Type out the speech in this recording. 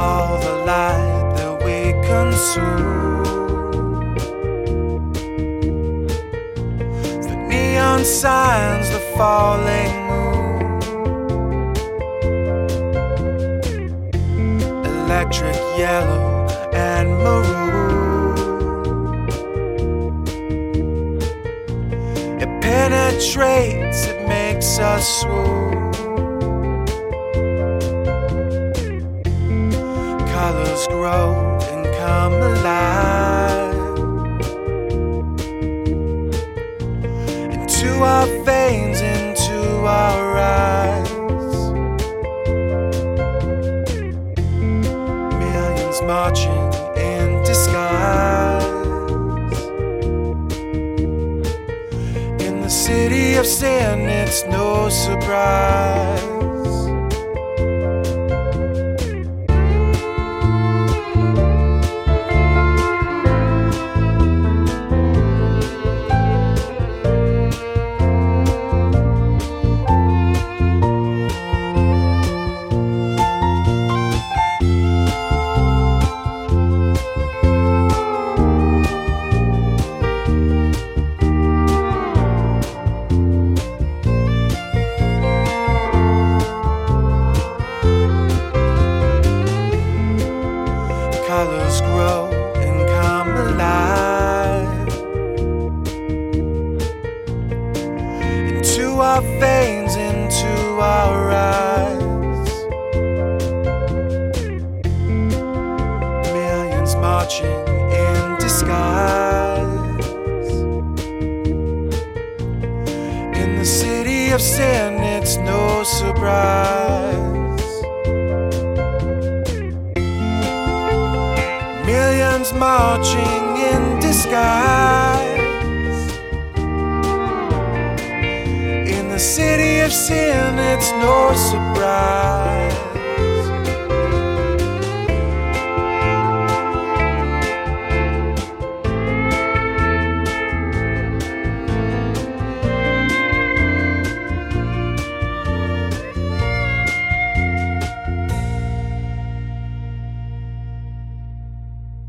all the light that we consume. The neon signs, the falling moon, electric yellow and maroon. It penetrates, it makes us swoon. Grow and come alive into our veins, into our eyes. Millions marching in disguise in the city of sin. It's no surprise. Marching in disguise in the city of sin. It's no surprise. Millions marching in disguise. In the city of sin, it's no surprise.